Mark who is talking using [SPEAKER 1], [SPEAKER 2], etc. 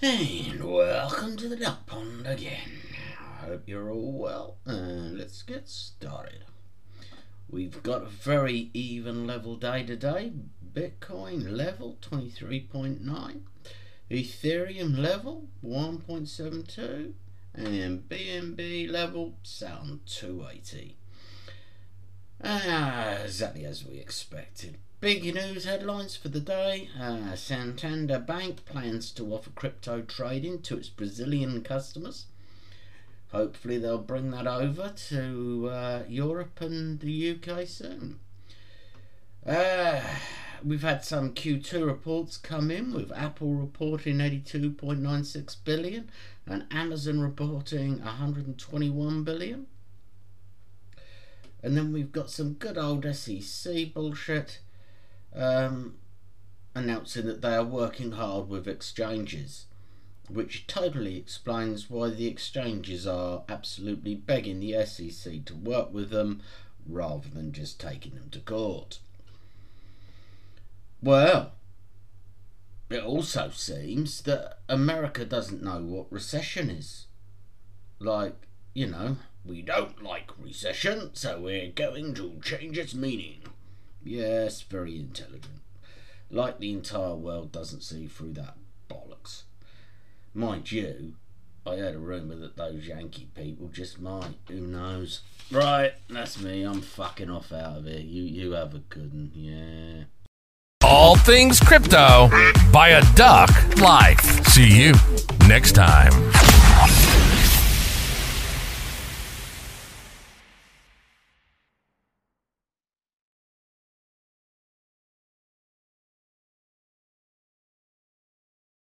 [SPEAKER 1] And welcome to the Duck Pond again. I hope you're all well. Uh, let's get started. We've got a very even level day today. Bitcoin level 23.9, Ethereum level 1.72, and BNB level sound 280. Ah, exactly as we expected. Big news headlines for the day. Uh, Santander Bank plans to offer crypto trading to its Brazilian customers. Hopefully, they'll bring that over to uh, Europe and the UK soon. Uh, we've had some Q2 reports come in, with Apple reporting 82.96 billion and Amazon reporting 121 billion. And then we've got some good old SEC bullshit um, announcing that they are working hard with exchanges, which totally explains why the exchanges are absolutely begging the SEC to work with them rather than just taking them to court. Well, it also seems that America doesn't know what recession is. Like, you know, we don't like recession, so we're going to change its meaning. Yes, very intelligent. Like the entire world doesn't see through that bollocks. Mind you, I heard a rumour that those Yankee people just might. Who knows? Right, that's me. I'm fucking off out of here. You you have a good one. Yeah.
[SPEAKER 2] All things crypto by a duck life. See you next time.